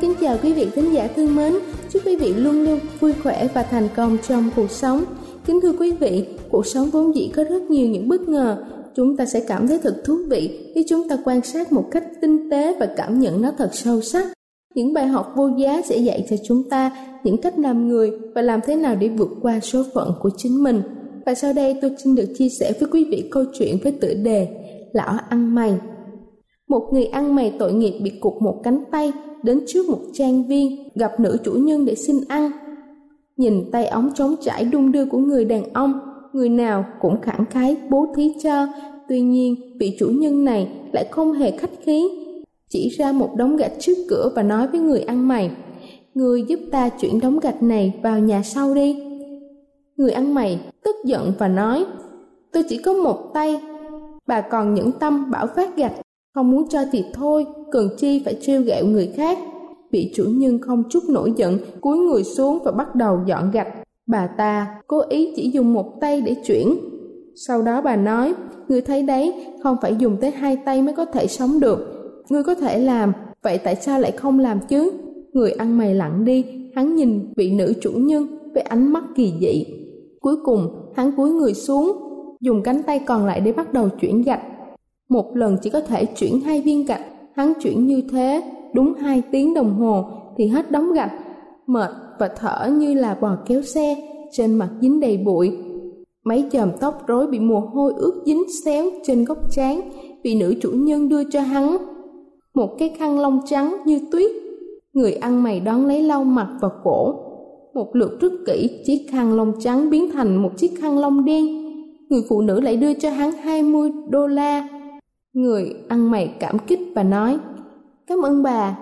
Kính chào quý vị khán giả thân mến. Chúc quý vị luôn luôn vui khỏe và thành công trong cuộc sống. Kính thưa quý vị, cuộc sống vốn dĩ có rất nhiều những bất ngờ. Chúng ta sẽ cảm thấy thật thú vị khi chúng ta quan sát một cách tinh tế và cảm nhận nó thật sâu sắc. Những bài học vô giá sẽ dạy cho chúng ta những cách làm người và làm thế nào để vượt qua số phận của chính mình. Và sau đây tôi xin được chia sẻ với quý vị câu chuyện với tựa đề Lão ăn mày. Một người ăn mày tội nghiệp bị cụt một cánh tay đến trước một trang viên gặp nữ chủ nhân để xin ăn. Nhìn tay ống trống trải đung đưa của người đàn ông, người nào cũng khẳng khái bố thí cho. Tuy nhiên, vị chủ nhân này lại không hề khách khí, chỉ ra một đống gạch trước cửa và nói với người ăn mày, Người giúp ta chuyển đống gạch này vào nhà sau đi. Người ăn mày tức giận và nói, tôi chỉ có một tay, bà còn những tâm bảo phát gạch không muốn cho thì thôi, cần chi phải trêu ghẹo người khác. Vị chủ nhân không chút nổi giận, cúi người xuống và bắt đầu dọn gạch. Bà ta cố ý chỉ dùng một tay để chuyển. Sau đó bà nói, người thấy đấy, không phải dùng tới hai tay mới có thể sống được. Ngươi có thể làm, vậy tại sao lại không làm chứ? Người ăn mày lặng đi, hắn nhìn vị nữ chủ nhân với ánh mắt kỳ dị. Cuối cùng, hắn cúi người xuống, dùng cánh tay còn lại để bắt đầu chuyển gạch. Một lần chỉ có thể chuyển hai viên gạch, hắn chuyển như thế, đúng hai tiếng đồng hồ thì hết đóng gạch, mệt và thở như là bò kéo xe, trên mặt dính đầy bụi. Mấy chòm tóc rối bị mồ hôi ướt dính xéo trên góc trán, vị nữ chủ nhân đưa cho hắn. Một cái khăn lông trắng như tuyết, người ăn mày đón lấy lau mặt và cổ. Một lượt rất kỹ, chiếc khăn lông trắng biến thành một chiếc khăn lông đen. Người phụ nữ lại đưa cho hắn 20 đô la Người ăn mày cảm kích và nói, Cảm ơn bà.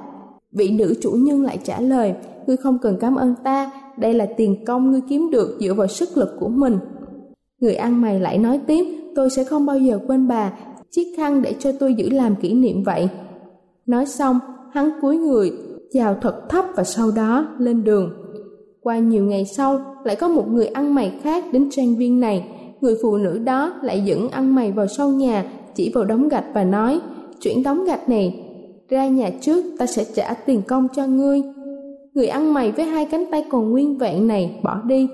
Vị nữ chủ nhân lại trả lời, Ngươi không cần cảm ơn ta, đây là tiền công ngươi kiếm được dựa vào sức lực của mình. Người ăn mày lại nói tiếp, tôi sẽ không bao giờ quên bà, chiếc khăn để cho tôi giữ làm kỷ niệm vậy. Nói xong, hắn cúi người, chào thật thấp và sau đó lên đường. Qua nhiều ngày sau, lại có một người ăn mày khác đến trang viên này. Người phụ nữ đó lại dẫn ăn mày vào sau nhà chỉ vào đống gạch và nói, chuyển đống gạch này ra nhà trước ta sẽ trả tiền công cho ngươi. Người ăn mày với hai cánh tay còn nguyên vẹn này bỏ đi.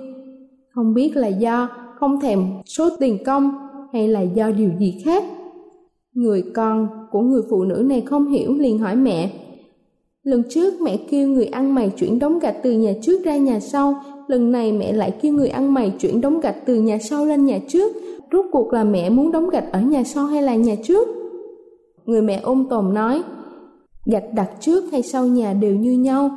Không biết là do không thèm số tiền công hay là do điều gì khác. Người con của người phụ nữ này không hiểu liền hỏi mẹ. Lần trước mẹ kêu người ăn mày chuyển đống gạch từ nhà trước ra nhà sau, lần này mẹ lại kêu người ăn mày chuyển đống gạch từ nhà sau lên nhà trước rốt cuộc là mẹ muốn đóng gạch ở nhà sau hay là nhà trước? Người mẹ ôm tồn nói, gạch đặt trước hay sau nhà đều như nhau,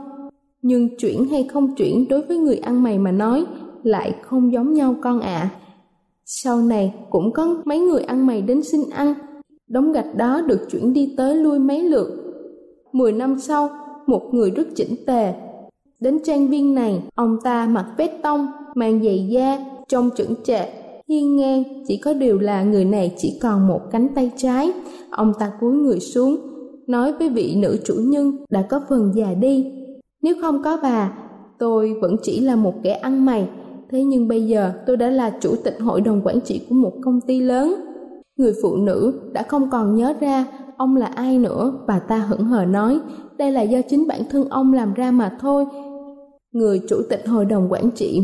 nhưng chuyển hay không chuyển đối với người ăn mày mà nói lại không giống nhau con ạ. À. Sau này cũng có mấy người ăn mày đến xin ăn, đống gạch đó được chuyển đi tới lui mấy lượt. Mười năm sau, một người rất chỉnh tề. Đến trang viên này, ông ta mặc vest tông, mang giày da, trông chững chạc, hiên ngang, chỉ có điều là người này chỉ còn một cánh tay trái. Ông ta cúi người xuống, nói với vị nữ chủ nhân đã có phần già đi. Nếu không có bà, tôi vẫn chỉ là một kẻ ăn mày, thế nhưng bây giờ tôi đã là chủ tịch hội đồng quản trị của một công ty lớn. Người phụ nữ đã không còn nhớ ra ông là ai nữa, bà ta hững hờ nói, đây là do chính bản thân ông làm ra mà thôi. Người chủ tịch hội đồng quản trị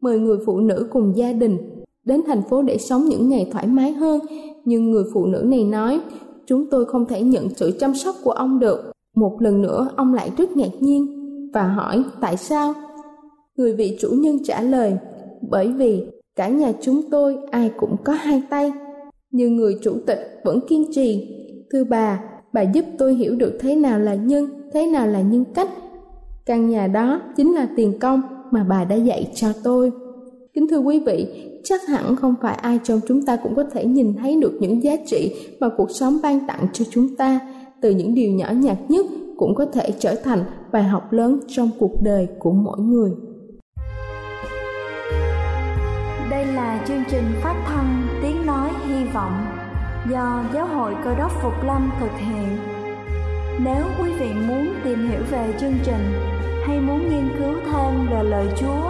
mời người phụ nữ cùng gia đình đến thành phố để sống những ngày thoải mái hơn, nhưng người phụ nữ này nói, chúng tôi không thể nhận sự chăm sóc của ông được. Một lần nữa ông lại rất ngạc nhiên và hỏi tại sao? Người vị chủ nhân trả lời, bởi vì cả nhà chúng tôi ai cũng có hai tay. Nhưng người chủ tịch vẫn kiên trì, thưa bà, bà giúp tôi hiểu được thế nào là nhân, thế nào là nhân cách. Căn nhà đó chính là tiền công mà bà đã dạy cho tôi. Kính thưa quý vị, chắc hẳn không phải ai trong chúng ta cũng có thể nhìn thấy được những giá trị mà cuộc sống ban tặng cho chúng ta, từ những điều nhỏ nhặt nhất cũng có thể trở thành bài học lớn trong cuộc đời của mỗi người. Đây là chương trình phát thanh Tiếng Nói Hy Vọng do Giáo hội Cơ đốc Phục Lâm thực hiện. Nếu quý vị muốn tìm hiểu về chương trình hay muốn nghiên cứu thêm về lời Chúa,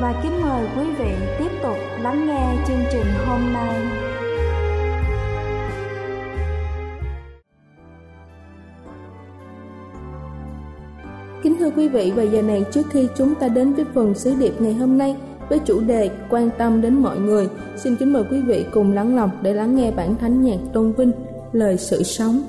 và kính mời quý vị tiếp tục lắng nghe chương trình hôm nay. Kính thưa quý vị, và giờ này trước khi chúng ta đến với phần sứ điệp ngày hôm nay với chủ đề quan tâm đến mọi người, xin kính mời quý vị cùng lắng lòng để lắng nghe bản thánh nhạc tôn vinh lời sự sống.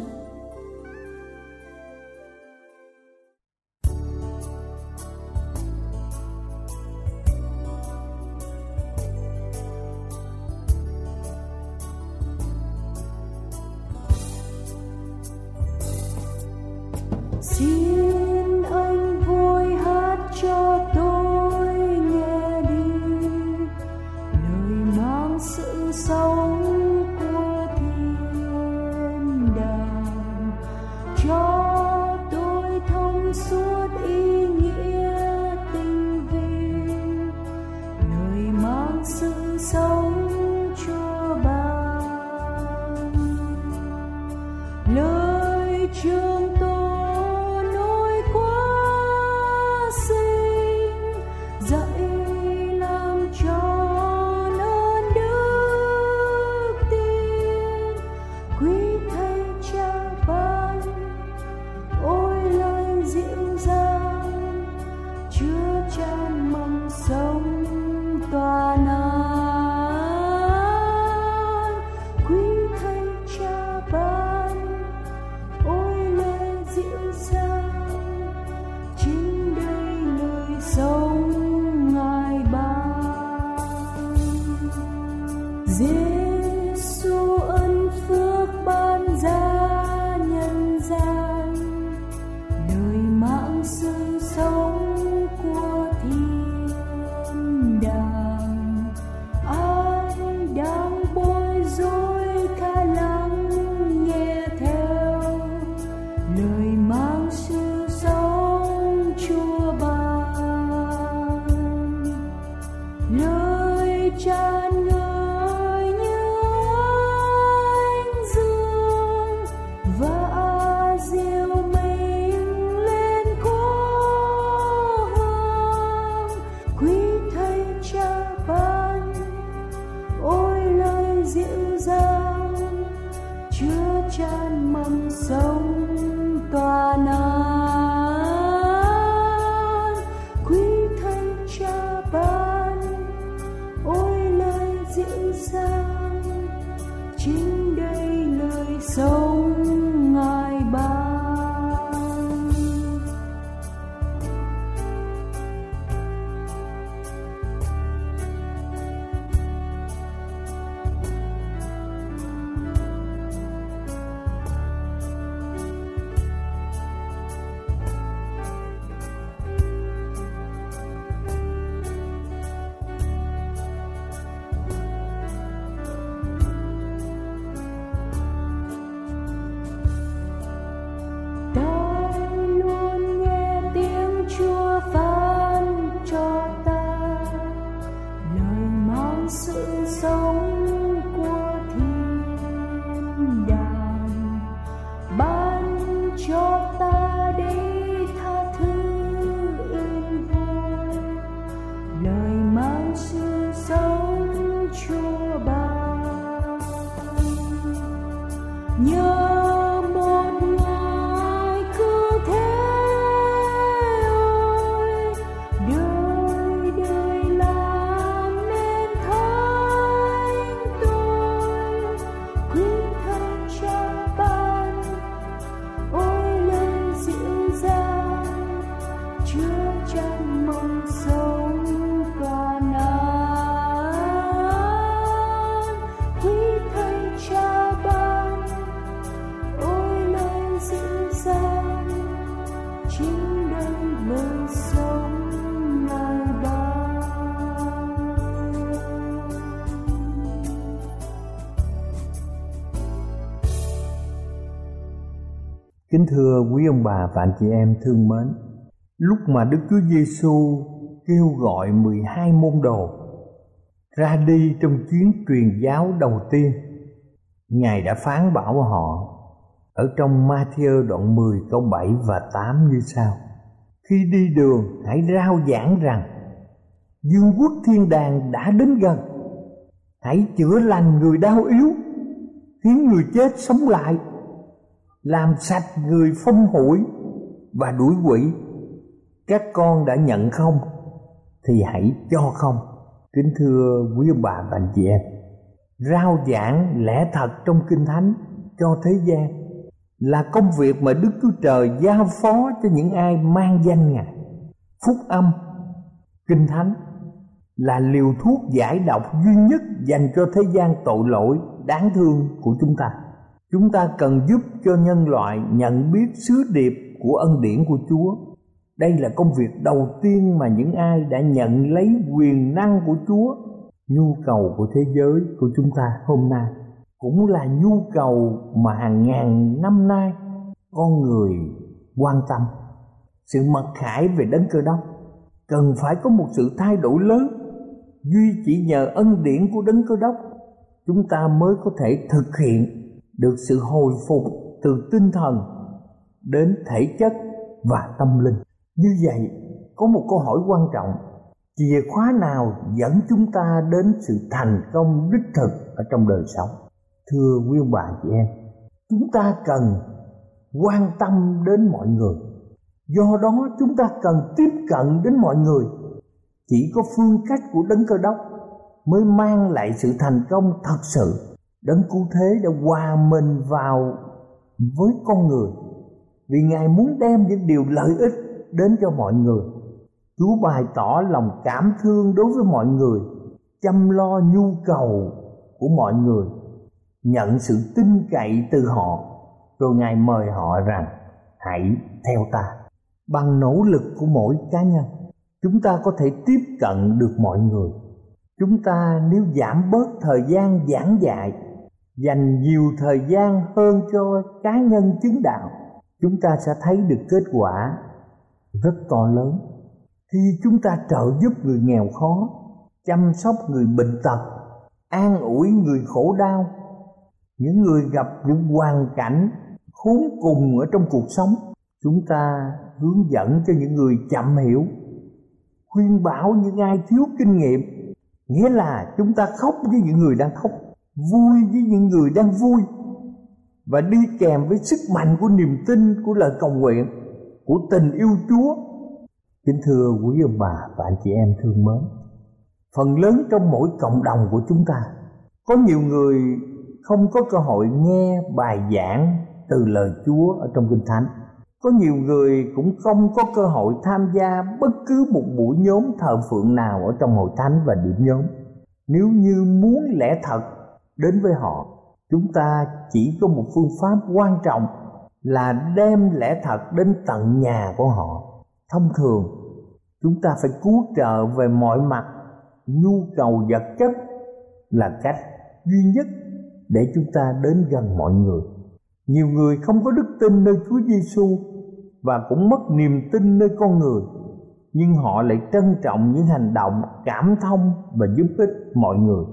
gian. Chính Kính thưa quý ông bà và anh chị em thương mến, lúc mà Đức Chúa Giêsu kêu gọi 12 môn đồ ra đi trong chuyến truyền giáo đầu tiên, Ngài đã phán bảo họ ở trong Matthew đoạn 10 câu 7 và 8 như sau: Khi đi đường hãy rao giảng rằng Dương quốc thiên đàng đã đến gần. Hãy chữa lành người đau yếu Khiến người chết sống lại làm sạch người phong hủi và đuổi quỷ. Các con đã nhận không thì hãy cho không. Kính thưa quý ông bà và anh chị em, rao giảng lẽ thật trong kinh thánh cho thế gian là công việc mà đức chúa trời giao phó cho những ai mang danh ngài. Phúc âm, kinh thánh là liều thuốc giải độc duy nhất dành cho thế gian tội lỗi đáng thương của chúng ta chúng ta cần giúp cho nhân loại nhận biết sứ điệp của ân điển của chúa. Đây là công việc đầu tiên mà những ai đã nhận lấy quyền năng của chúa, nhu cầu của thế giới của chúng ta hôm nay. Cũng là nhu cầu mà hàng ngàn năm nay con người quan tâm. Sự mặc khải về đấng cơ đốc. Cần phải có một sự thay đổi lớn, duy chỉ nhờ ân điển của đấng cơ đốc, chúng ta mới có thể thực hiện được sự hồi phục từ tinh thần đến thể chất và tâm linh. Như vậy, có một câu hỏi quan trọng, chìa khóa nào dẫn chúng ta đến sự thành công đích thực ở trong đời sống? Thưa quý ông bà chị em, chúng ta cần quan tâm đến mọi người. Do đó, chúng ta cần tiếp cận đến mọi người. Chỉ có phương cách của đấng cơ đốc mới mang lại sự thành công thật sự đấng cứu thế đã hòa mình vào với con người. Vì ngài muốn đem những điều lợi ích đến cho mọi người. Chúa bày tỏ lòng cảm thương đối với mọi người, chăm lo nhu cầu của mọi người, nhận sự tin cậy từ họ. Rồi ngài mời họ rằng, hãy theo ta. Bằng nỗ lực của mỗi cá nhân, chúng ta có thể tiếp cận được mọi người. Chúng ta nếu giảm bớt thời gian giảng dạy dành nhiều thời gian hơn cho cá nhân chứng đạo, chúng ta sẽ thấy được kết quả rất to lớn. Khi chúng ta trợ giúp người nghèo khó, chăm sóc người bệnh tật, an ủi người khổ đau, những người gặp những hoàn cảnh khốn cùng ở trong cuộc sống, chúng ta hướng dẫn cho những người chậm hiểu, khuyên bảo những ai thiếu kinh nghiệm. Nghĩa là chúng ta khóc với những người đang khóc vui với những người đang vui và đi kèm với sức mạnh của niềm tin của lời cầu nguyện của tình yêu Chúa. Kính thưa quý ông bà và anh chị em thương mến, phần lớn trong mỗi cộng đồng của chúng ta có nhiều người không có cơ hội nghe bài giảng từ lời Chúa ở trong Kinh Thánh. Có nhiều người cũng không có cơ hội tham gia bất cứ một buổi nhóm thờ phượng nào ở trong hội thánh và điểm nhóm. Nếu như muốn lẽ thật đến với họ. Chúng ta chỉ có một phương pháp quan trọng là đem lẽ thật đến tận nhà của họ. Thông thường, chúng ta phải cứu trợ về mọi mặt. Nhu cầu vật chất là cách duy nhất để chúng ta đến gần mọi người. Nhiều người không có đức tin nơi Chúa Giêsu và cũng mất niềm tin nơi con người, nhưng họ lại trân trọng những hành động cảm thông và giúp ích mọi người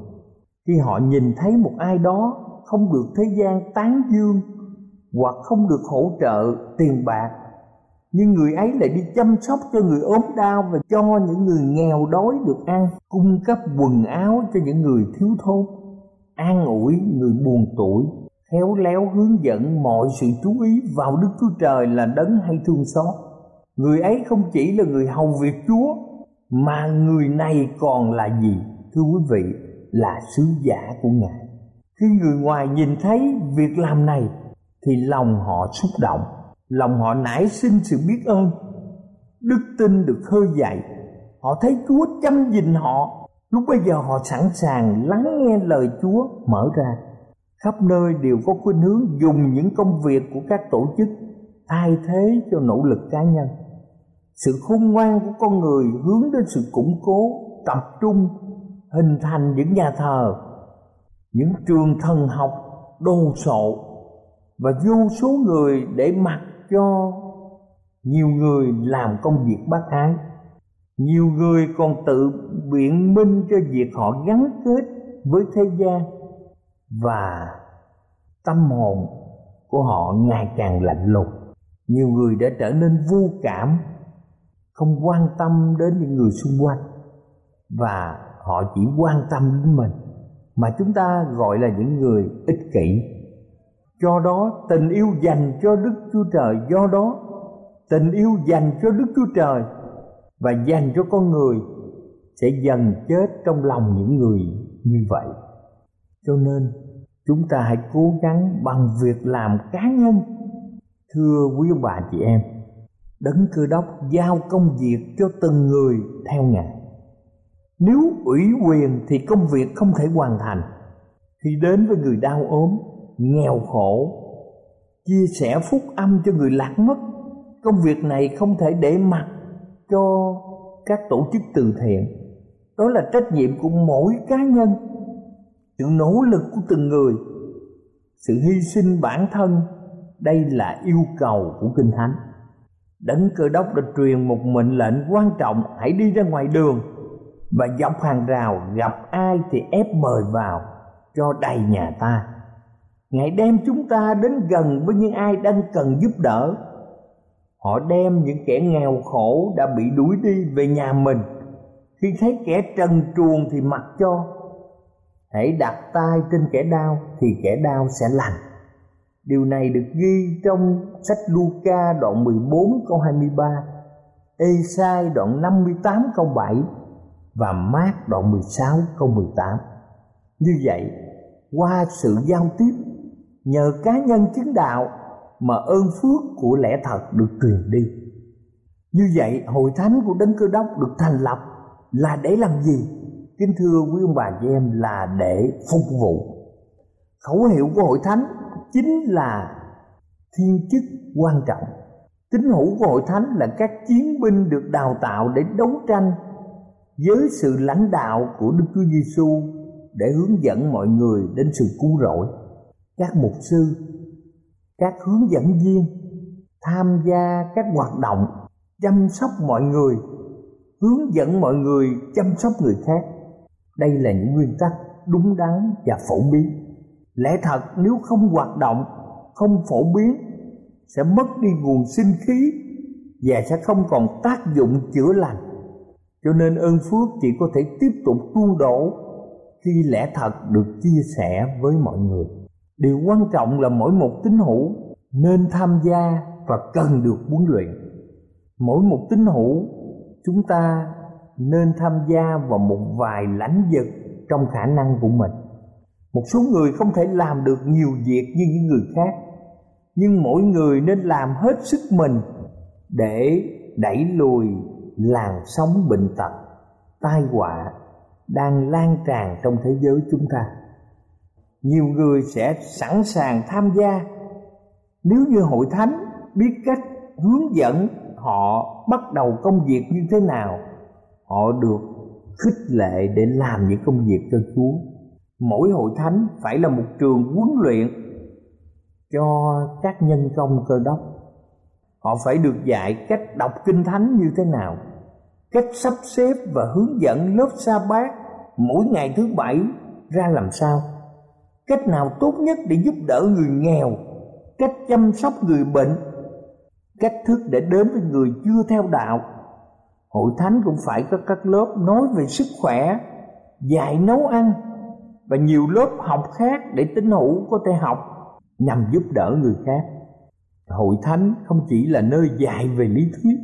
khi họ nhìn thấy một ai đó không được thế gian tán dương hoặc không được hỗ trợ tiền bạc nhưng người ấy lại đi chăm sóc cho người ốm đau và cho những người nghèo đói được ăn cung cấp quần áo cho những người thiếu thốn an ủi người buồn tuổi khéo léo hướng dẫn mọi sự chú ý vào Đức Chúa Trời là đấng hay thương xót. Người ấy không chỉ là người hầu việc Chúa mà người này còn là gì? Thưa quý vị, là sứ giả của Ngài. Khi người ngoài nhìn thấy việc làm này thì lòng họ xúc động, lòng họ nảy sinh sự biết ơn. Đức tin được khơi dậy, họ thấy Chúa chăm nhìn họ, lúc bây giờ họ sẵn sàng lắng nghe lời Chúa mở ra khắp nơi đều có khuynh hướng dùng những công việc của các tổ chức thay thế cho nỗ lực cá nhân sự khôn ngoan của con người hướng đến sự củng cố tập trung hình thành những nhà thờ, những trường thần học đồ sộ và vô số người để mặc cho nhiều người làm công việc bác ái. Nhiều người còn tự biện minh cho việc họ gắn kết với thế gian và tâm hồn của họ ngày càng lạnh lùng. Nhiều người đã trở nên vô cảm, không quan tâm đến những người xung quanh và họ chỉ quan tâm đến mình, mà chúng ta gọi là những người ích kỷ. Do đó, tình yêu dành cho đức chúa trời, do đó, tình yêu dành cho đức chúa trời và dành cho con người sẽ dần chết trong lòng những người như vậy. Cho nên, chúng ta hãy cố gắng bằng việc làm cá nhân. Thưa quý bà chị em, đấng cơ đốc giao công việc cho từng người theo ngài nếu ủy quyền thì công việc không thể hoàn thành. Khi đến với người đau ốm, nghèo khổ, chia sẻ phúc âm cho người lạc mất, công việc này không thể để mặc cho các tổ chức từ thiện. Đó là trách nhiệm của mỗi cá nhân. Sự nỗ lực của từng người, sự hy sinh bản thân, đây là yêu cầu của kinh thánh. Đấng cơ đốc đã truyền một mệnh lệnh quan trọng, hãy đi ra ngoài đường và dọc hàng rào gặp ai thì ép mời vào cho đầy nhà ta. Ngài đem chúng ta đến gần với những ai đang cần giúp đỡ. Họ đem những kẻ nghèo khổ đã bị đuổi đi về nhà mình. Khi thấy kẻ trần truồng thì mặc cho. Hãy đặt tay trên kẻ đau thì kẻ đau sẽ lành. Điều này được ghi trong sách Luca đoạn 14 câu 23 Esai đoạn 58 câu 7 và Mát đoạn 16 câu 18 như vậy, qua sự giao tiếp, nhờ cá nhân chứng đạo mà ơn phước của lẽ thật được truyền đi. Như vậy, hội thánh của đấng cơ đốc được thành lập là để làm gì? Kính thưa quý ông bà chị em, là để phục vụ. Khẩu hiệu của hội thánh chính là thiên chức quan trọng. Tín hữu của hội thánh là các chiến binh được đào tạo để đấu tranh với sự lãnh đạo của Đức Chúa Giêsu để hướng dẫn mọi người đến sự cứu rỗi. Các mục sư, các hướng dẫn viên tham gia các hoạt động chăm sóc mọi người, hướng dẫn mọi người chăm sóc người khác đây là những nguyên tắc đúng đắn và phổ biến lẽ thật nếu không hoạt động không phổ biến sẽ mất đi nguồn sinh khí và sẽ không còn tác dụng chữa lành cho nên ơn phước chỉ có thể tiếp tục tuôn đổ khi lẽ thật được chia sẻ với mọi người. Điều quan trọng là mỗi một tín hữu nên tham gia và cần được huấn luyện. Mỗi một tín hữu, chúng ta nên tham gia vào một vài lãnh vực trong khả năng của mình. Một số người không thể làm được nhiều việc như những người khác, nhưng mỗi người nên làm hết sức mình để đẩy lùi làn sóng bệnh tật tai họa đang lan tràn trong thế giới chúng ta nhiều người sẽ sẵn sàng tham gia nếu như hội thánh biết cách hướng dẫn họ bắt đầu công việc như thế nào họ được khích lệ để làm những công việc cho Chúa. Mỗi hội thánh phải là một trường huấn luyện cho các nhân công cơ đốc. Họ phải được dạy cách đọc kinh thánh như thế nào, cách sắp xếp và hướng dẫn lớp sa bát mỗi ngày thứ bảy ra làm sao, cách nào tốt nhất để giúp đỡ người nghèo, cách chăm sóc người bệnh, cách thức để đến với người chưa theo đạo. Hội thánh cũng phải có các lớp nói về sức khỏe dạy nấu ăn và nhiều lớp học khác để tín hữu có thể học nhằm giúp đỡ người khác. Hội thánh không chỉ là nơi dạy về lý thuyết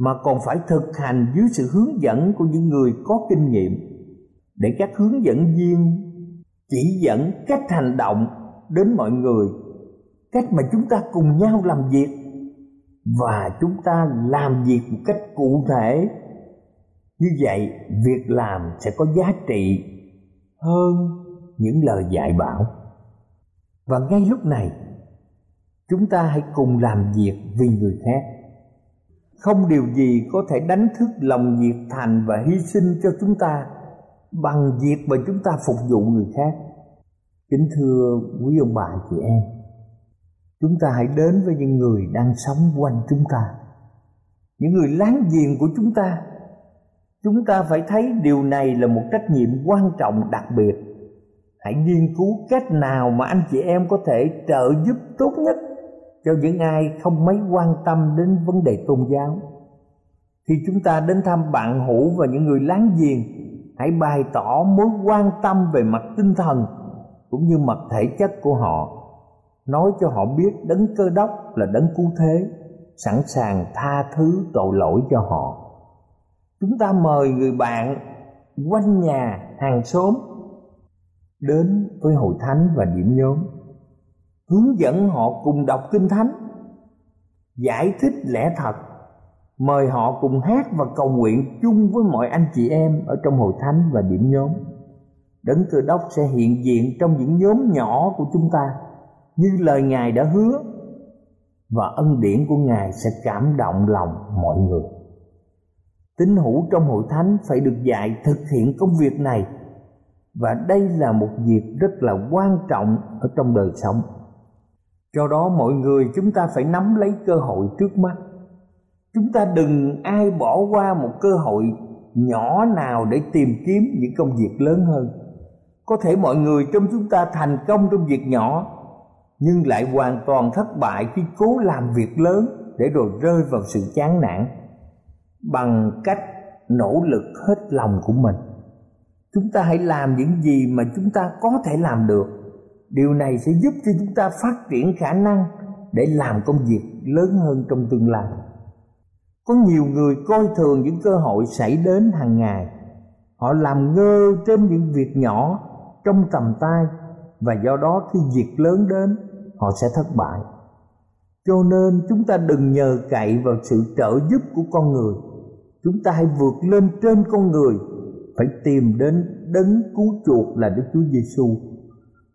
mà còn phải thực hành dưới sự hướng dẫn của những người có kinh nghiệm, để các hướng dẫn viên chỉ dẫn cách hành động đến mọi người, cách mà chúng ta cùng nhau làm việc và chúng ta làm việc một cách cụ thể. Như vậy, việc làm sẽ có giá trị hơn những lời dạy bảo. Và ngay lúc này, chúng ta hãy cùng làm việc vì người khác không điều gì có thể đánh thức lòng nhiệt thành và hy sinh cho chúng ta bằng việc mà chúng ta phục vụ người khác. Kính thưa quý ông bà chị em, chúng ta hãy đến với những người đang sống quanh chúng ta. Những người láng giềng của chúng ta chúng ta phải thấy điều này là một trách nhiệm quan trọng đặc biệt. Hãy nghiên cứu cách nào mà anh chị em có thể trợ giúp tốt nhất cho những ai không mấy quan tâm đến vấn đề tôn giáo khi chúng ta đến thăm bạn hữu và những người láng giềng. Hãy bày tỏ mối quan tâm về mặt tinh thần cũng như mặt thể chất của họ. Nói cho họ biết đấng cơ đốc là đấng cứu thế, sẵn sàng tha thứ tội lỗi cho họ. Chúng ta mời người bạn quanh nhà hàng xóm đến với hội thánh và điểm nhóm hướng dẫn họ cùng đọc kinh thánh, giải thích lẽ thật, mời họ cùng hát và cầu nguyện chung với mọi anh chị em ở trong hội thánh và điểm nhóm. Đấng cơ đốc sẽ hiện diện trong những nhóm nhỏ của chúng ta, như lời ngài đã hứa, và ân điển của ngài sẽ cảm động lòng mọi người. Tín hữu trong hội thánh phải được dạy thực hiện công việc này, và đây là một việc rất là quan trọng ở trong đời sống do đó mọi người chúng ta phải nắm lấy cơ hội trước mắt. Chúng ta đừng ai bỏ qua một cơ hội nhỏ nào để tìm kiếm những công việc lớn hơn. Có thể mọi người trong chúng ta thành công trong việc nhỏ, nhưng lại hoàn toàn thất bại khi cố làm việc lớn để rồi rơi vào sự chán nản bằng cách nỗ lực hết lòng của mình. Chúng ta hãy làm những gì mà chúng ta có thể làm được điều này sẽ giúp cho chúng ta phát triển khả năng để làm công việc lớn hơn trong tương lai. Có nhiều người coi thường những cơ hội xảy đến hàng ngày. Họ làm ngơ trên những việc nhỏ trong tầm tay và do đó khi việc lớn đến họ sẽ thất bại. Cho nên chúng ta đừng nhờ cậy vào sự trợ giúp của con người. Chúng ta hãy vượt lên trên con người phải tìm đến đấng cứu chuộc là Đức Chúa Giêsu,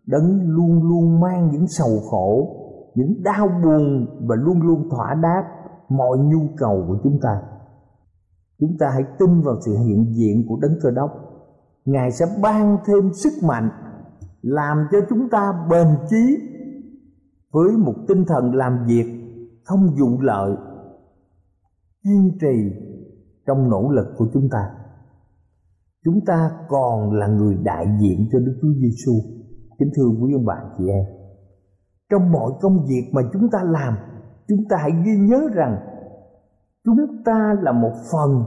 đấng luôn luôn mang những sầu khổ, những đau buồn và luôn luôn thỏa đáp mọi nhu cầu của chúng ta. Chúng ta hãy tin vào sự hiện diện của đấng Cơ Đốc. Ngài sẽ ban thêm sức mạnh làm cho chúng ta bền chí với một tinh thần làm việc không vụ lợi kiên trì trong nỗ lực của chúng ta chúng ta còn là người đại diện cho Đức Chúa Giêsu. Kính thưa quý ông bà chị em, trong mọi công việc mà chúng ta làm, chúng ta hãy ghi nhớ rằng chúng ta là một phần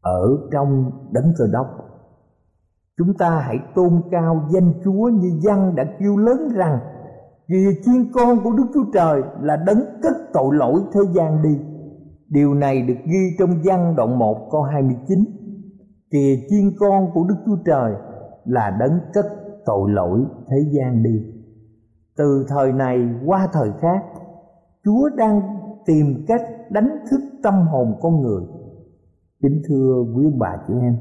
ở trong đấng cơ đốc. Chúng ta hãy tôn cao danh Chúa như dân đã kêu lớn rằng Kìa chiên con của Đức Chúa Trời là đấng cất tội lỗi thế gian đi. Điều này được ghi trong văn đoạn 1 câu 29 kìa chiên con của Đức Chúa Trời là đấng cất tội lỗi thế gian đi. Từ thời này qua thời khác, Chúa đang tìm cách đánh thức tâm hồn con người. Kính thưa quý ông bà chị em,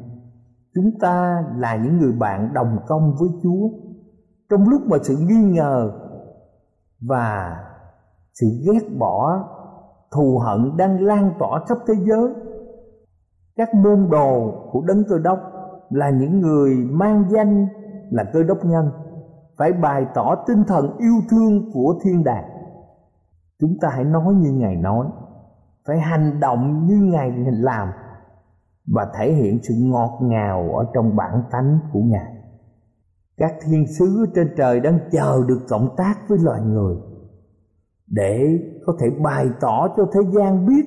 chúng ta là những người bạn đồng công với Chúa. Trong lúc mà sự nghi ngờ và sự ghét bỏ, thù hận đang lan tỏa khắp thế giới các môn đồ của đấng cơ đốc là những người mang danh là cơ đốc nhân, phải bày tỏ tinh thần yêu thương của thiên đàng. Chúng ta hãy nói như ngài nói, phải hành động như ngài làm và thể hiện sự ngọt ngào ở trong bản tánh của ngài. Các thiên sứ trên trời đang chờ được cộng tác với loài người để có thể bày tỏ cho thế gian biết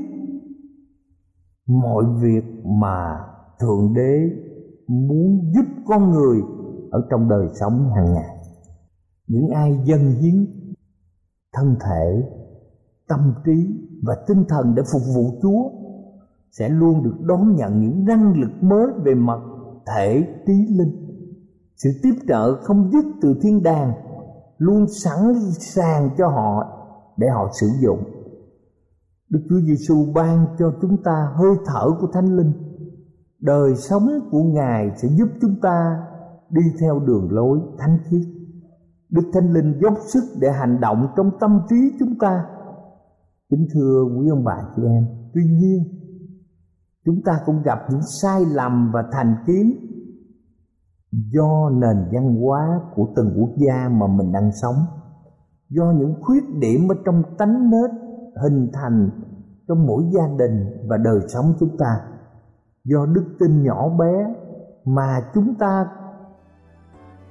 mọi việc mà thượng đế muốn giúp con người ở trong đời sống hàng ngày. Những ai dâng hiến thân thể, tâm trí và tinh thần để phục vụ chúa sẽ luôn được đón nhận những năng lực mới về mặt thể, trí, linh. Sự tiếp trợ không dứt từ thiên đàng luôn sẵn sàng cho họ để họ sử dụng. Đức Chúa Giêsu ban cho chúng ta hơi thở của Thánh Linh. Đời sống của Ngài sẽ giúp chúng ta đi theo đường lối thánh khiết. Đức Thánh Linh dốc sức để hành động trong tâm trí chúng ta. Kính thưa quý ông bà chị em, tuy nhiên chúng ta cũng gặp những sai lầm và thành kiến do nền văn hóa của từng quốc gia mà mình đang sống do những khuyết điểm ở trong tánh nết hình thành trong mỗi gia đình và đời sống chúng ta do đức tin nhỏ bé mà chúng ta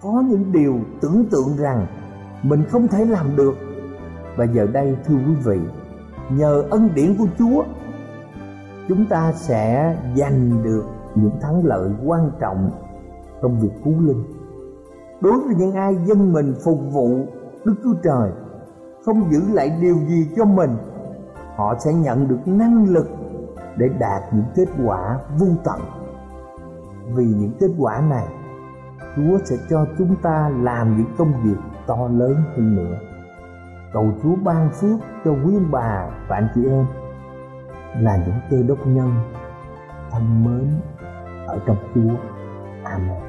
có những điều tưởng tượng rằng mình không thể làm được. Và giờ đây, thưa quý vị, nhờ ân điển của chúa, chúng ta sẽ giành được những thắng lợi quan trọng trong việc cứu linh. Đối với những ai dân mình phục vụ đức chúa trời, không giữ lại điều gì cho mình, họ sẽ nhận được năng lực để đạt những kết quả vô tận. Vì những kết quả này chúa sẽ cho chúng ta làm những công việc to lớn hơn nữa. Cầu chúa ban phước cho quý bà và anh chị em là những cơ đốc nhân thân mến ở trong chúa. Amen.